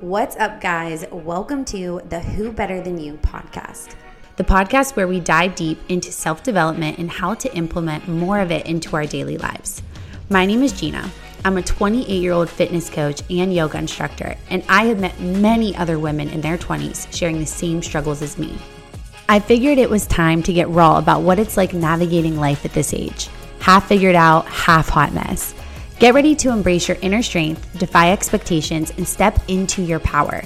What's up, guys? Welcome to the Who Better Than You podcast. The podcast where we dive deep into self development and how to implement more of it into our daily lives. My name is Gina. I'm a 28 year old fitness coach and yoga instructor, and I have met many other women in their 20s sharing the same struggles as me. I figured it was time to get raw about what it's like navigating life at this age half figured out, half hot mess. Get ready to embrace your inner strength, defy expectations, and step into your power.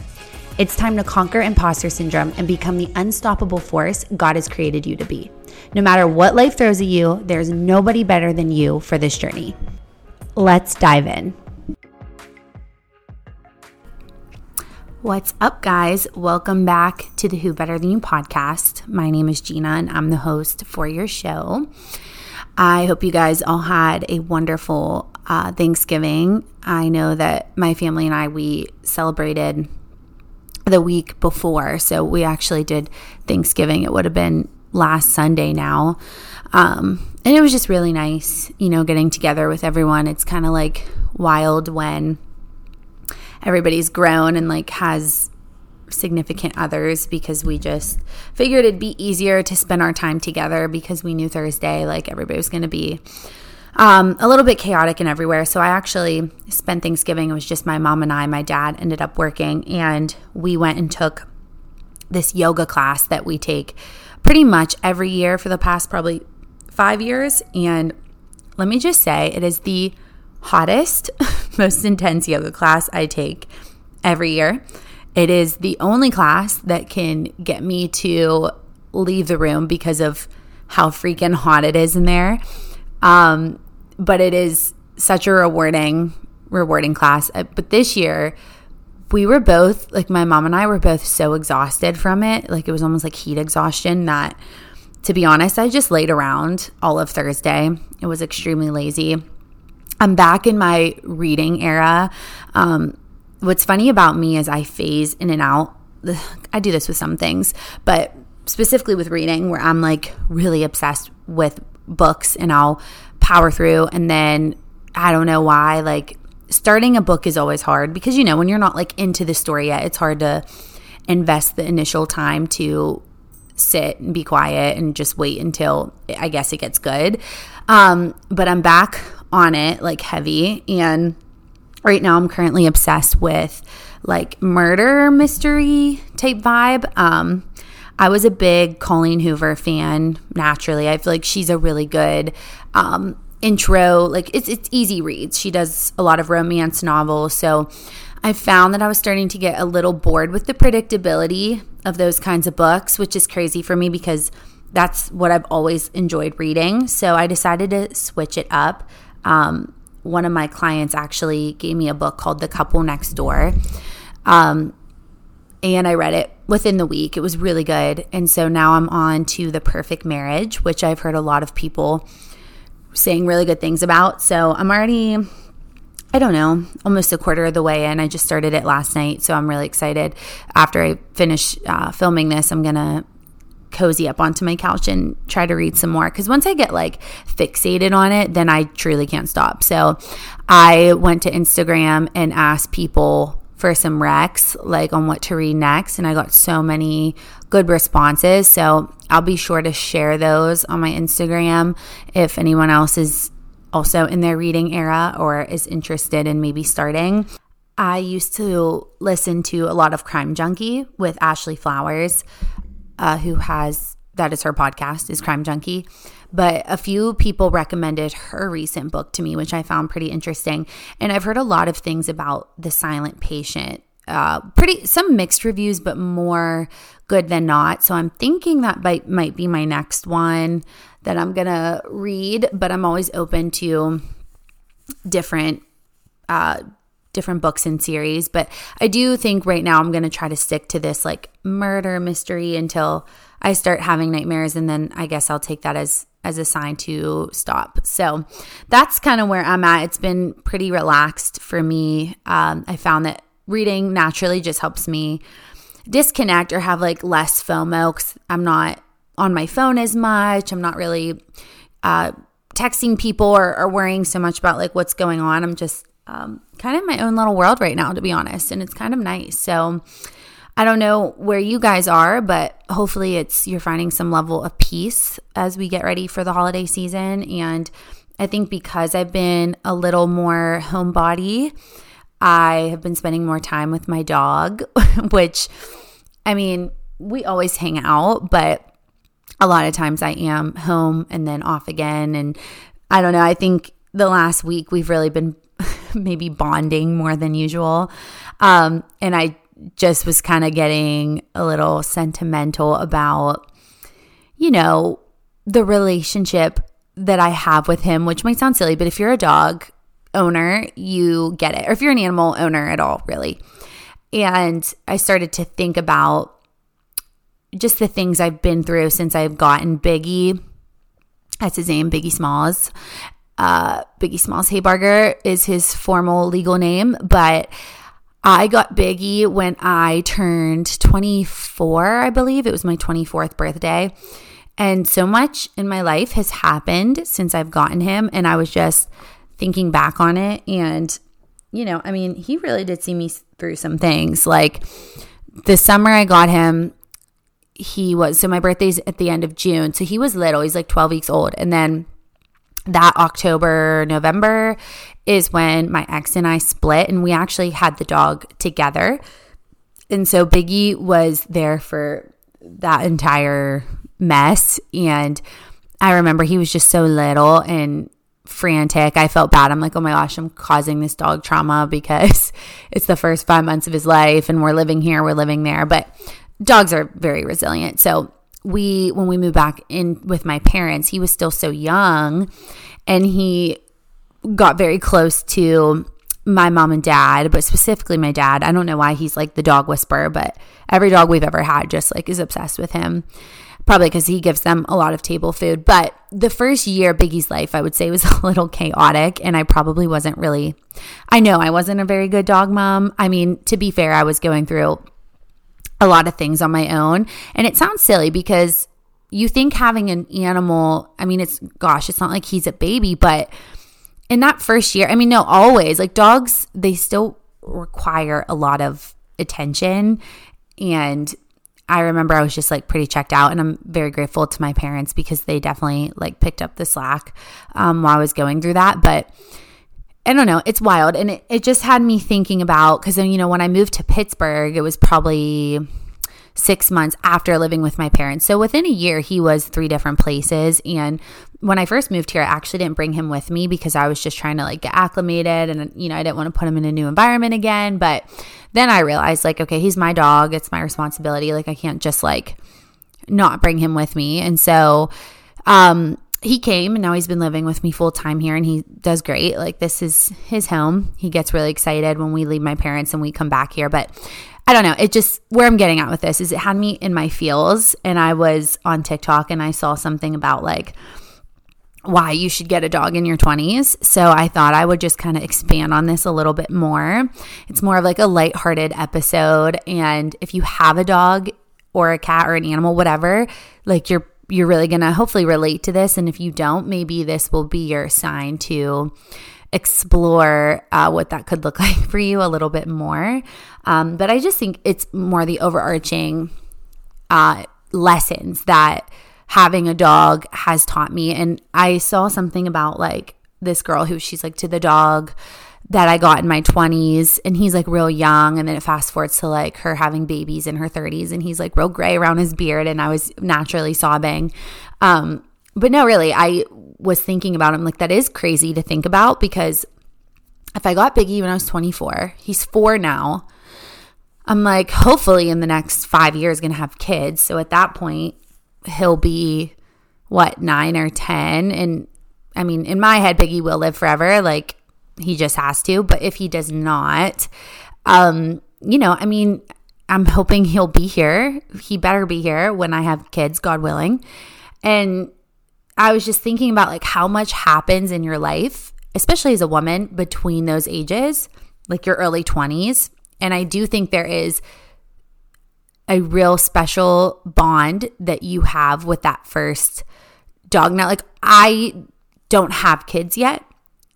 It's time to conquer imposter syndrome and become the unstoppable force God has created you to be. No matter what life throws at you, there's nobody better than you for this journey. Let's dive in. What's up, guys? Welcome back to the Who Better Than You podcast. My name is Gina, and I'm the host for your show. I hope you guys all had a wonderful uh, Thanksgiving. I know that my family and I, we celebrated the week before. So we actually did Thanksgiving. It would have been last Sunday now. Um, and it was just really nice, you know, getting together with everyone. It's kind of like wild when everybody's grown and like has significant others because we just figured it'd be easier to spend our time together because we knew Thursday, like everybody was going to be um, a little bit chaotic and everywhere. So I actually spent Thanksgiving. It was just my mom and I. My dad ended up working, and we went and took this yoga class that we take pretty much every year for the past probably five years. And let me just say, it is the hottest, most intense yoga class I take every year. It is the only class that can get me to leave the room because of how freaking hot it is in there. Um, but it is such a rewarding, rewarding class. Uh, but this year, we were both like my mom and I were both so exhausted from it. Like it was almost like heat exhaustion that to be honest, I just laid around all of Thursday. It was extremely lazy. I'm back in my reading era. Um, what's funny about me is I phase in and out. I do this with some things, but specifically with reading, where I'm like really obsessed with books and I'll power through. And then I don't know why, like starting a book is always hard because, you know, when you're not like into the story yet, it's hard to invest the initial time to sit and be quiet and just wait until I guess it gets good. Um, but I'm back on it like heavy and right now I'm currently obsessed with like murder mystery type vibe. Um, I was a big Colleen Hoover fan naturally. I feel like she's a really good um, intro. Like it's it's easy reads. She does a lot of romance novels, so I found that I was starting to get a little bored with the predictability of those kinds of books, which is crazy for me because that's what I've always enjoyed reading. So I decided to switch it up. Um, one of my clients actually gave me a book called The Couple Next Door. Um, and I read it within the week. It was really good. And so now I'm on to The Perfect Marriage, which I've heard a lot of people saying really good things about. So I'm already, I don't know, almost a quarter of the way in. I just started it last night. So I'm really excited. After I finish uh, filming this, I'm going to cozy up onto my couch and try to read some more. Because once I get like fixated on it, then I truly can't stop. So I went to Instagram and asked people for some recs, like on what to read next. And I got so many good responses. So I'll be sure to share those on my Instagram if anyone else is also in their reading era or is interested in maybe starting. I used to listen to a lot of Crime Junkie with Ashley Flowers uh, who has that is her podcast is crime junkie but a few people recommended her recent book to me which i found pretty interesting and i've heard a lot of things about the silent patient uh, pretty some mixed reviews but more good than not so i'm thinking that might, might be my next one that i'm gonna read but i'm always open to different uh, different books and series. But I do think right now I'm going to try to stick to this like murder mystery until I start having nightmares. And then I guess I'll take that as as a sign to stop. So that's kind of where I'm at. It's been pretty relaxed for me. Um, I found that reading naturally just helps me disconnect or have like less FOMO because I'm not on my phone as much. I'm not really uh, texting people or, or worrying so much about like what's going on. I'm just um, kind of my own little world right now, to be honest. And it's kind of nice. So I don't know where you guys are, but hopefully it's you're finding some level of peace as we get ready for the holiday season. And I think because I've been a little more homebody, I have been spending more time with my dog, which I mean, we always hang out, but a lot of times I am home and then off again. And I don't know, I think the last week we've really been maybe bonding more than usual. Um, and I just was kind of getting a little sentimental about, you know, the relationship that I have with him, which might sound silly, but if you're a dog owner, you get it. Or if you're an animal owner at all, really. And I started to think about just the things I've been through since I've gotten Biggie. That's his name, Biggie Smalls. Uh, Biggie Smalls Haybarger is his formal legal name, but I got Biggie when I turned 24, I believe. It was my 24th birthday. And so much in my life has happened since I've gotten him. And I was just thinking back on it. And, you know, I mean, he really did see me through some things. Like the summer I got him, he was, so my birthday's at the end of June. So he was little, he's like 12 weeks old. And then that October, November is when my ex and I split, and we actually had the dog together. And so Biggie was there for that entire mess. And I remember he was just so little and frantic. I felt bad. I'm like, oh my gosh, I'm causing this dog trauma because it's the first five months of his life and we're living here, we're living there. But dogs are very resilient. So we when we moved back in with my parents, he was still so young and he got very close to my mom and dad, but specifically my dad. I don't know why he's like the dog whisperer, but every dog we've ever had just like is obsessed with him. Probably because he gives them a lot of table food. But the first year Biggie's life, I would say, was a little chaotic. And I probably wasn't really, I know I wasn't a very good dog mom. I mean, to be fair, I was going through a lot of things on my own. And it sounds silly because you think having an animal, I mean, it's gosh, it's not like he's a baby, but in that first year, I mean, no, always like dogs, they still require a lot of attention. And I remember I was just like pretty checked out, and I'm very grateful to my parents because they definitely like picked up the slack um, while I was going through that. But I don't know. It's wild. And it, it just had me thinking about because, you know, when I moved to Pittsburgh, it was probably six months after living with my parents. So within a year, he was three different places. And when I first moved here, I actually didn't bring him with me because I was just trying to like get acclimated and, you know, I didn't want to put him in a new environment again. But then I realized, like, okay, he's my dog. It's my responsibility. Like, I can't just like not bring him with me. And so, um, he came and now he's been living with me full time here and he does great. Like this is his home. He gets really excited when we leave my parents and we come back here. But I don't know. It just where I'm getting at with this is it had me in my feels and I was on TikTok and I saw something about like why you should get a dog in your 20s. So I thought I would just kind of expand on this a little bit more. It's more of like a lighthearted episode and if you have a dog or a cat or an animal whatever, like you're you're really going to hopefully relate to this. And if you don't, maybe this will be your sign to explore uh, what that could look like for you a little bit more. Um, but I just think it's more the overarching uh, lessons that having a dog has taught me. And I saw something about like this girl who she's like to the dog that I got in my 20s and he's like real young and then it fast forwards to like her having babies in her 30s and he's like real gray around his beard and I was naturally sobbing. Um but no really I was thinking about him like that is crazy to think about because if I got Biggie when I was 24, he's 4 now. I'm like hopefully in the next 5 years going to have kids. So at that point he'll be what 9 or 10 and I mean in my head Biggie will live forever like he just has to. But if he does not, um, you know, I mean, I'm hoping he'll be here. He better be here when I have kids, God willing. And I was just thinking about like how much happens in your life, especially as a woman between those ages, like your early 20s. And I do think there is a real special bond that you have with that first dog. Now, like I don't have kids yet,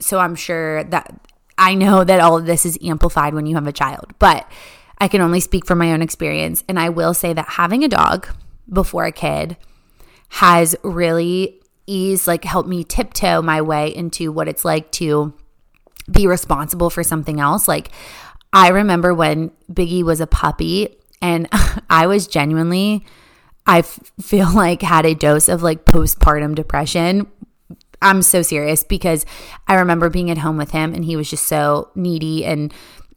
so I'm sure that I know that all of this is amplified when you have a child, but I can only speak from my own experience. And I will say that having a dog before a kid has really eased, like, helped me tiptoe my way into what it's like to be responsible for something else. Like, I remember when Biggie was a puppy, and I was genuinely, I feel like, had a dose of like postpartum depression. I'm so serious because I remember being at home with him and he was just so needy and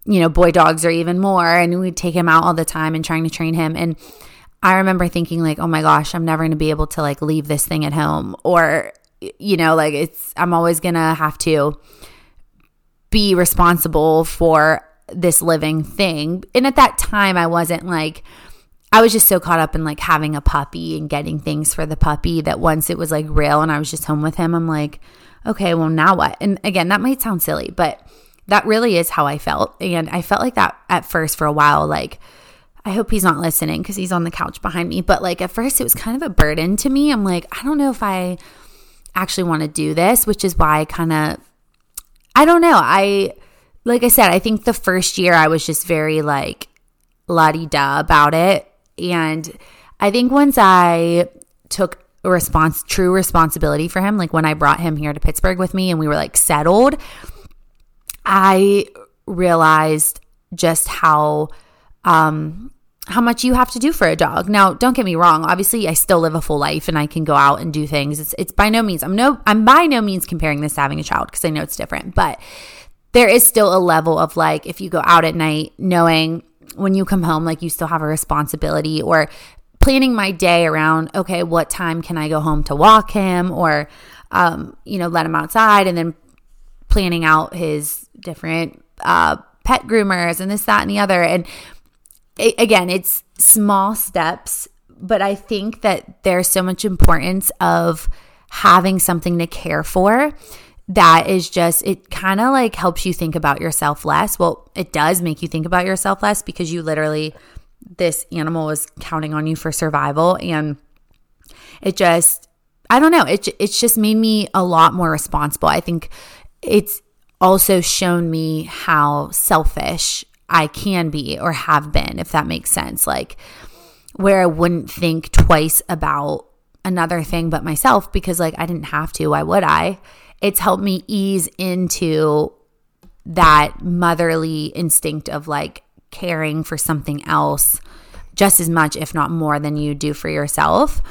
you know, boy dogs are even more. And we'd take him out all the time and trying to train him. And I remember thinking, like, oh my gosh, I'm never going to be able to like leave this thing at home. Or, you know, like it's, I'm always going to have to be responsible for this living thing. And at that time, I wasn't like, I was just so caught up in like having a puppy and getting things for the puppy that once it was like real and I was just home with him, I'm like, okay, well, now what? And again, that might sound silly, but that really is how I felt. And I felt like that at first for a while. Like, I hope he's not listening because he's on the couch behind me. But like at first, it was kind of a burden to me. I'm like, I don't know if I actually want to do this, which is why I kind of, I don't know. I, like I said, I think the first year I was just very like la di da about it. And I think once I took response, true responsibility for him, like when I brought him here to Pittsburgh with me and we were like settled, I realized just how um how much you have to do for a dog. Now, don't get me wrong, obviously I still live a full life and I can go out and do things. It's it's by no means I'm no I'm by no means comparing this to having a child because I know it's different, but there is still a level of like if you go out at night knowing when you come home like you still have a responsibility or planning my day around okay, what time can I go home to walk him or um, you know, let him outside and then planning out his different uh, pet groomers and this, that, and the other. And it, again, it's small steps, but I think that there's so much importance of having something to care for that is just it kind of like helps you think about yourself less. Well, it does make you think about yourself less because you literally this animal was counting on you for survival and it just I don't know, it it's just made me a lot more responsible. I think it's also shown me how selfish I can be or have been, if that makes sense. Like, where I wouldn't think twice about another thing but myself because, like, I didn't have to. Why would I? It's helped me ease into that motherly instinct of like caring for something else just as much, if not more, than you do for yourself.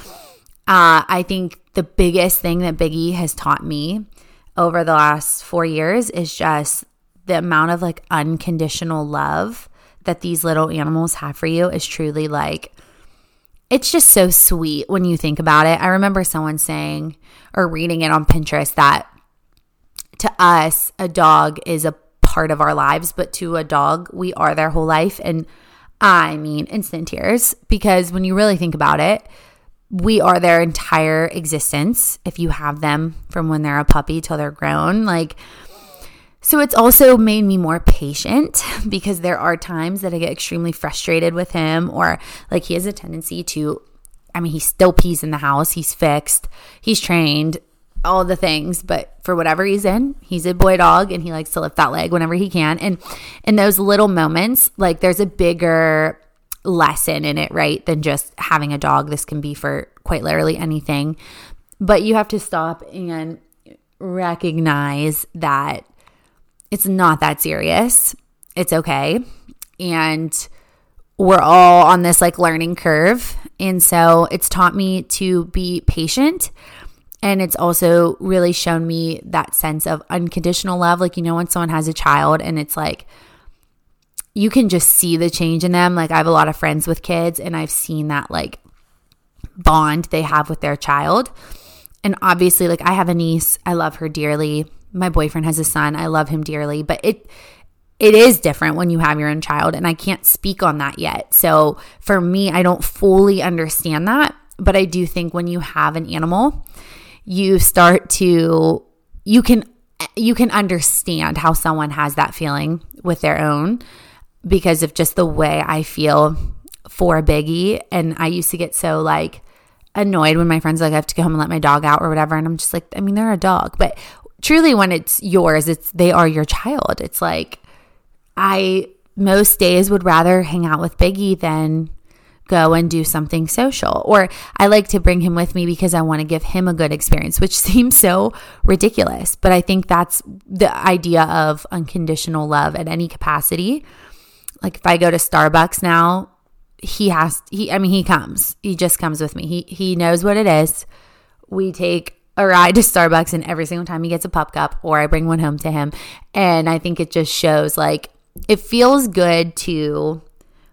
Uh, I think the biggest thing that Biggie has taught me over the last four years is just the amount of like unconditional love that these little animals have for you is truly like it's just so sweet when you think about it. I remember someone saying or reading it on Pinterest that to us, a dog is a part of our lives, but to a dog, we are their whole life. And I mean, instant tears, because when you really think about it, we are their entire existence if you have them from when they're a puppy till they're grown. Like, so it's also made me more patient because there are times that I get extremely frustrated with him, or like he has a tendency to, I mean, he still pees in the house, he's fixed, he's trained, all the things, but for whatever reason, he's a boy dog and he likes to lift that leg whenever he can. And in those little moments, like there's a bigger lesson in it, right? Than just having a dog. This can be for quite literally anything. But you have to stop and recognize that it's not that serious. It's okay. And we're all on this like learning curve. And so it's taught me to be patient. And it's also really shown me that sense of unconditional love. Like, you know, when someone has a child and it's like, you can just see the change in them. Like I have a lot of friends with kids and I've seen that like bond they have with their child. And obviously like I have a niece, I love her dearly. My boyfriend has a son, I love him dearly, but it it is different when you have your own child and I can't speak on that yet. So for me, I don't fully understand that, but I do think when you have an animal, you start to you can you can understand how someone has that feeling with their own because of just the way I feel for Biggie. And I used to get so like annoyed when my friends like I have to go home and let my dog out or whatever. And I'm just like, I mean, they're a dog, but truly when it's yours, it's they are your child. It's like I most days would rather hang out with Biggie than go and do something social. Or I like to bring him with me because I want to give him a good experience, which seems so ridiculous. But I think that's the idea of unconditional love at any capacity. Like if I go to Starbucks now, he has he I mean he comes. He just comes with me. He he knows what it is. We take a ride to Starbucks and every single time he gets a pup cup or I bring one home to him. And I think it just shows like it feels good to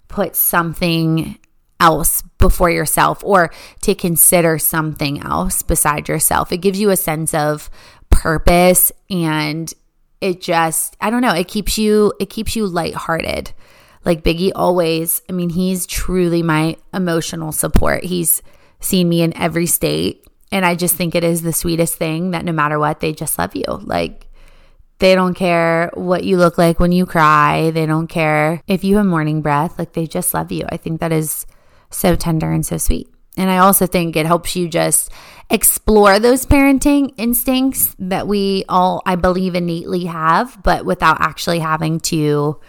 put something else before yourself or to consider something else beside yourself. It gives you a sense of purpose and it just I don't know, it keeps you it keeps you lighthearted. Like Biggie always, I mean, he's truly my emotional support. He's seen me in every state and I just think it is the sweetest thing that no matter what, they just love you. Like they don't care what you look like when you cry. They don't care if you have morning breath. Like they just love you. I think that is so tender and so sweet. And I also think it helps you just explore those parenting instincts that we all, I believe, innately have, but without actually having to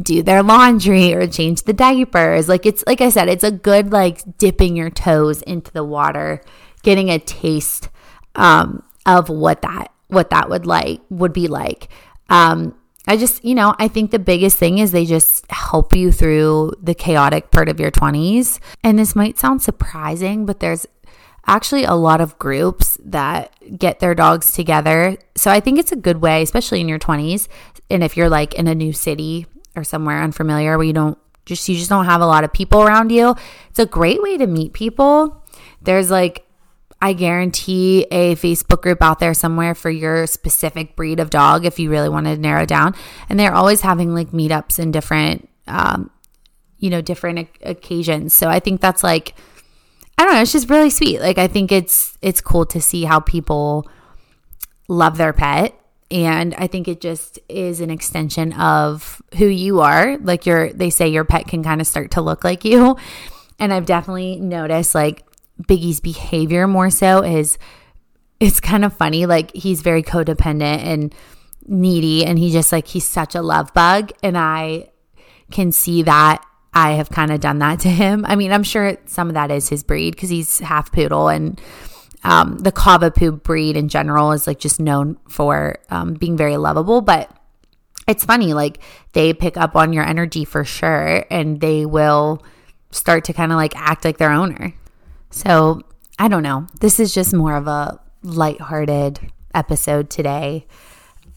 do their laundry or change the diapers. Like it's, like I said, it's a good, like, dipping your toes into the water, getting a taste um, of what that, what that would like, would be like. Um, I just, you know, I think the biggest thing is they just help you through the chaotic part of your 20s. And this might sound surprising, but there's actually a lot of groups that get their dogs together. So I think it's a good way, especially in your 20s. And if you're like in a new city or somewhere unfamiliar where you don't just, you just don't have a lot of people around you, it's a great way to meet people. There's like I guarantee a Facebook group out there somewhere for your specific breed of dog if you really want to narrow down. And they're always having like meetups in different, um, you know, different occasions. So I think that's like, I don't know, it's just really sweet. Like I think it's it's cool to see how people love their pet and I think it just is an extension of who you are. Like your they say your pet can kind of start to look like you. And I've definitely noticed like Biggie's behavior more so is it's kind of funny. Like he's very codependent and needy, and he just like he's such a love bug. And I can see that I have kind of done that to him. I mean, I'm sure some of that is his breed because he's half poodle and um, the Cavapoo breed in general is like just known for um, being very lovable. But it's funny, like they pick up on your energy for sure and they will start to kind of like act like their owner. So I don't know. This is just more of a lighthearted episode today.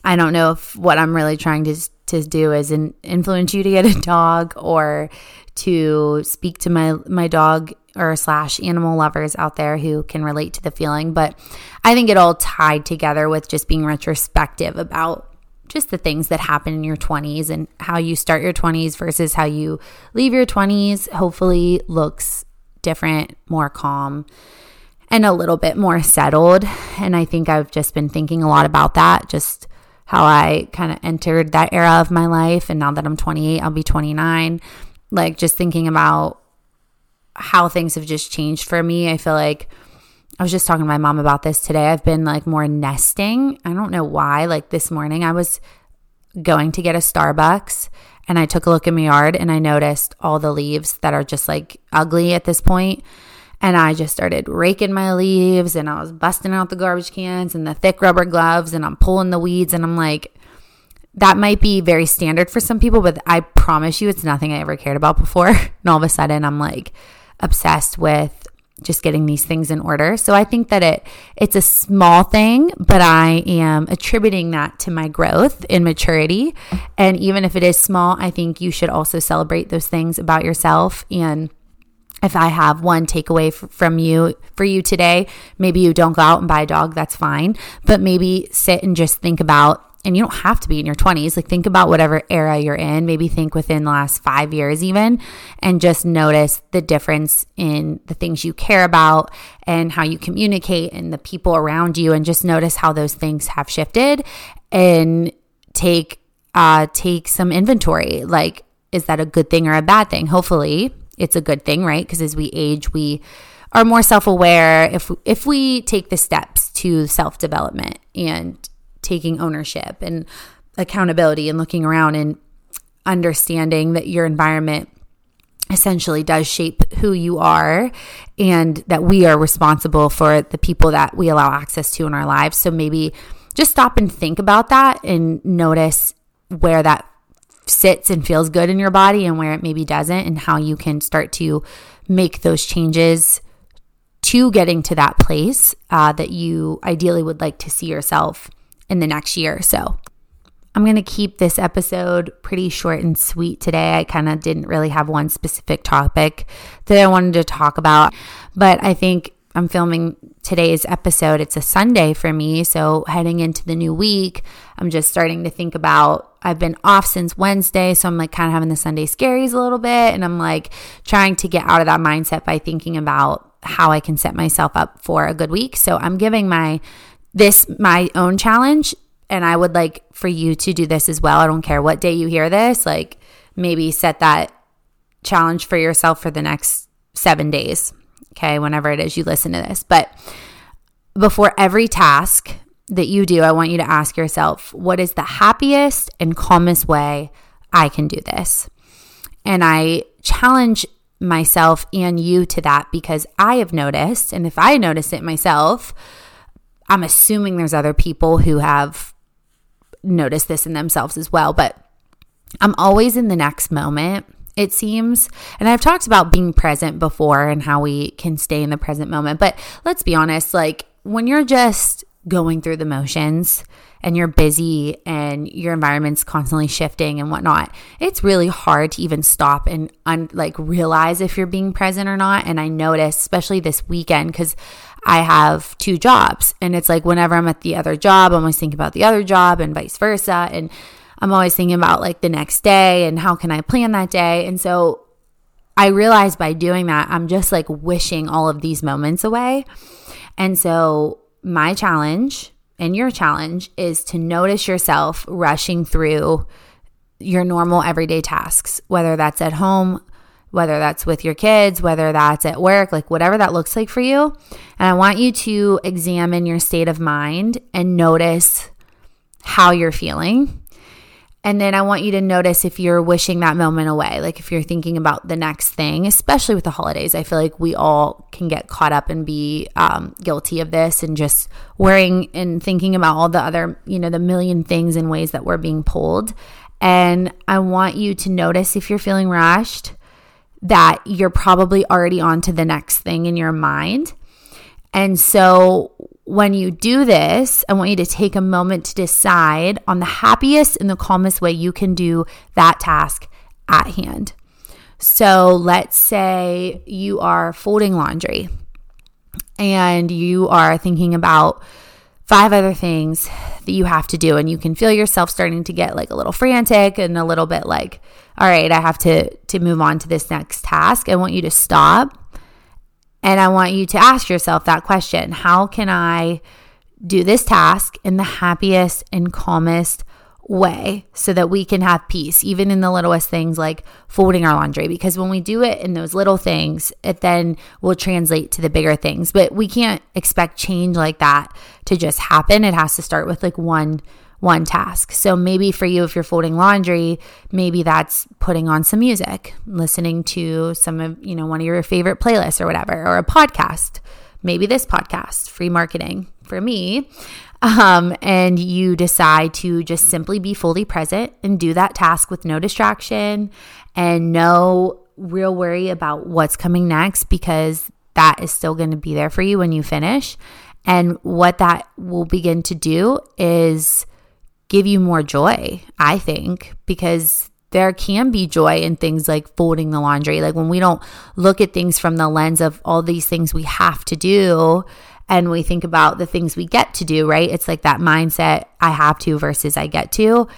I don't know if what I'm really trying to to do is in, influence you to get a dog or to speak to my my dog or slash animal lovers out there who can relate to the feeling. But I think it all tied together with just being retrospective about just the things that happen in your 20s and how you start your 20s versus how you leave your 20s. Hopefully, looks different, more calm, and a little bit more settled. And I think I've just been thinking a lot about that, just how I kind of entered that era of my life. And now that I'm 28, I'll be 29. Like, just thinking about how things have just changed for me. I feel like I was just talking to my mom about this today. I've been like more nesting. I don't know why. Like this morning, I was going to get a Starbucks and I took a look in my yard and I noticed all the leaves that are just like ugly at this point. And I just started raking my leaves and I was busting out the garbage cans and the thick rubber gloves and I'm pulling the weeds. And I'm like, that might be very standard for some people, but I promise you it's nothing I ever cared about before. and all of a sudden, I'm like obsessed with just getting these things in order. So I think that it it's a small thing, but I am attributing that to my growth in maturity. And even if it is small, I think you should also celebrate those things about yourself and if I have one takeaway f- from you for you today, maybe you don't go out and buy a dog, that's fine, but maybe sit and just think about and you don't have to be in your 20s. Like, think about whatever era you're in. Maybe think within the last five years, even, and just notice the difference in the things you care about and how you communicate and the people around you. And just notice how those things have shifted and take, uh, take some inventory. Like, is that a good thing or a bad thing? Hopefully, it's a good thing, right? Because as we age, we are more self-aware if if we take the steps to self-development and taking ownership and accountability and looking around and understanding that your environment essentially does shape who you are and that we are responsible for the people that we allow access to in our lives. So maybe just stop and think about that and notice where that sits and feels good in your body and where it maybe doesn't and how you can start to make those changes to getting to that place uh, that you ideally would like to see yourself in the next year or so. I'm going to keep this episode pretty short and sweet today. I kind of didn't really have one specific topic that I wanted to talk about, but I think I'm filming today's episode. It's a Sunday for me. So, heading into the new week, I'm just starting to think about. I've been off since Wednesday. So, I'm like kind of having the Sunday scaries a little bit. And I'm like trying to get out of that mindset by thinking about how I can set myself up for a good week. So, I'm giving my this my own challenge and I would like for you to do this as well. I don't care what day you hear this, like maybe set that challenge for yourself for the next seven days. Okay, whenever it is you listen to this. But before every task that you do, I want you to ask yourself, what is the happiest and calmest way I can do this? And I challenge myself and you to that because I have noticed, and if I notice it myself, I'm assuming there's other people who have noticed this in themselves as well, but I'm always in the next moment, it seems. And I've talked about being present before and how we can stay in the present moment. But let's be honest, like when you're just going through the motions and you're busy and your environment's constantly shifting and whatnot, it's really hard to even stop and un- like realize if you're being present or not. And I noticed, especially this weekend, because I have two jobs. And it's like whenever I'm at the other job, I'm always thinking about the other job and vice versa. And I'm always thinking about like the next day and how can I plan that day. And so I realized by doing that, I'm just like wishing all of these moments away. And so my challenge and your challenge is to notice yourself rushing through your normal everyday tasks, whether that's at home, whether that's with your kids, whether that's at work, like whatever that looks like for you. And I want you to examine your state of mind and notice how you're feeling. And then I want you to notice if you're wishing that moment away, like if you're thinking about the next thing, especially with the holidays. I feel like we all can get caught up and be um, guilty of this and just worrying and thinking about all the other, you know, the million things and ways that we're being pulled. And I want you to notice if you're feeling rushed that you're probably already on to the next thing in your mind. And so when you do this, I want you to take a moment to decide on the happiest and the calmest way you can do that task at hand. So let's say you are folding laundry and you are thinking about five other things that you have to do and you can feel yourself starting to get like a little frantic and a little bit like all right, I have to to move on to this next task. I want you to stop and I want you to ask yourself that question. How can I do this task in the happiest and calmest way so that we can have peace, even in the littlest things like folding our laundry. Because when we do it in those little things, it then will translate to the bigger things. But we can't expect change like that to just happen. It has to start with like one one task. So maybe for you, if you're folding laundry, maybe that's putting on some music, listening to some of, you know, one of your favorite playlists or whatever, or a podcast. Maybe this podcast, free marketing for me. Um, and you decide to just simply be fully present and do that task with no distraction and no real worry about what's coming next because that is still going to be there for you when you finish. And what that will begin to do is give you more joy, I think, because there can be joy in things like folding the laundry. Like when we don't look at things from the lens of all these things we have to do and we think about the things we get to do, right? It's like that mindset I have to versus I get to.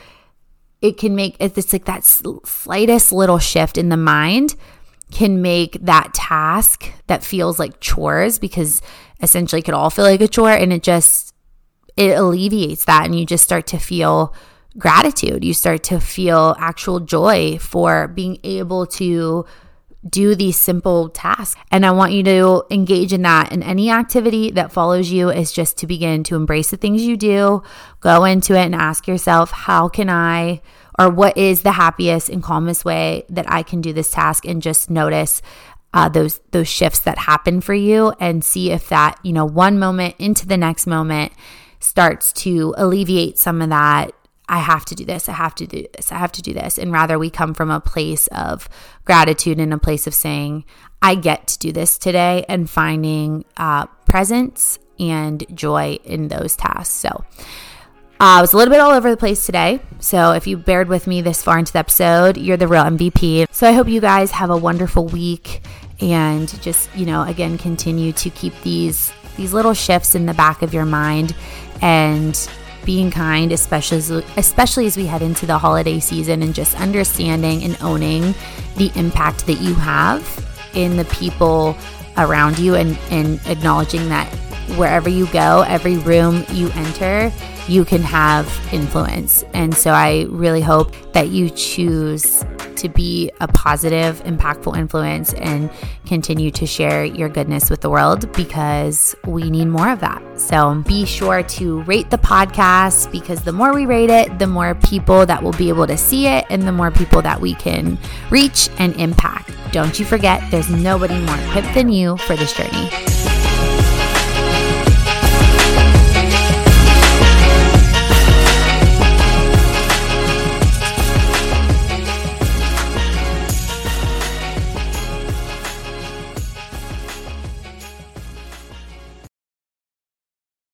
It can make it's like that slightest little shift in the mind can make that task that feels like chores because essentially it could all feel like a chore and it just it alleviates that and you just start to feel gratitude. You start to feel actual joy for being able to do these simple tasks. And I want you to engage in that. And any activity that follows you is just to begin to embrace the things you do, go into it and ask yourself, how can I, or what is the happiest and calmest way that I can do this task? And just notice uh, those those shifts that happen for you and see if that you know one moment into the next moment starts to alleviate some of that I have to do this, I have to do this, I have to do this. And rather, we come from a place of gratitude and a place of saying, I get to do this today and finding uh, presence and joy in those tasks. So, uh, I was a little bit all over the place today. So, if you bared with me this far into the episode, you're the real MVP. So, I hope you guys have a wonderful week and just, you know, again, continue to keep these these little shifts in the back of your mind and being kind, especially especially as we head into the holiday season, and just understanding and owning the impact that you have in the people around you, and, and acknowledging that wherever you go, every room you enter, you can have influence. And so I really hope that you choose to be a positive, impactful influence and continue to share your goodness with the world because we need more of that. So be sure to rate the podcast because the more we rate it, the more people that will be able to see it and the more people that we can reach and impact. Don't you forget, there's nobody more equipped than you for this journey.